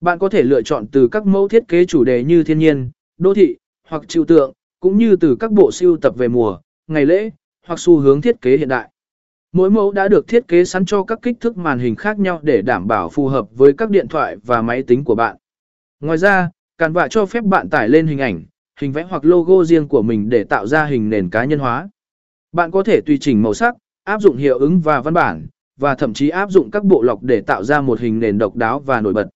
Bạn có thể lựa chọn từ các mẫu thiết kế chủ đề như thiên nhiên, đô thị, hoặc trừu tượng, cũng như từ các bộ siêu tập về mùa, ngày lễ, hoặc xu hướng thiết kế hiện đại. Mỗi mẫu đã được thiết kế sẵn cho các kích thước màn hình khác nhau để đảm bảo phù hợp với các điện thoại và máy tính của bạn. Ngoài ra, Canva cho phép bạn tải lên hình ảnh, hình vẽ hoặc logo riêng của mình để tạo ra hình nền cá nhân hóa. Bạn có thể tùy chỉnh màu sắc, áp dụng hiệu ứng và văn bản, và thậm chí áp dụng các bộ lọc để tạo ra một hình nền độc đáo và nổi bật.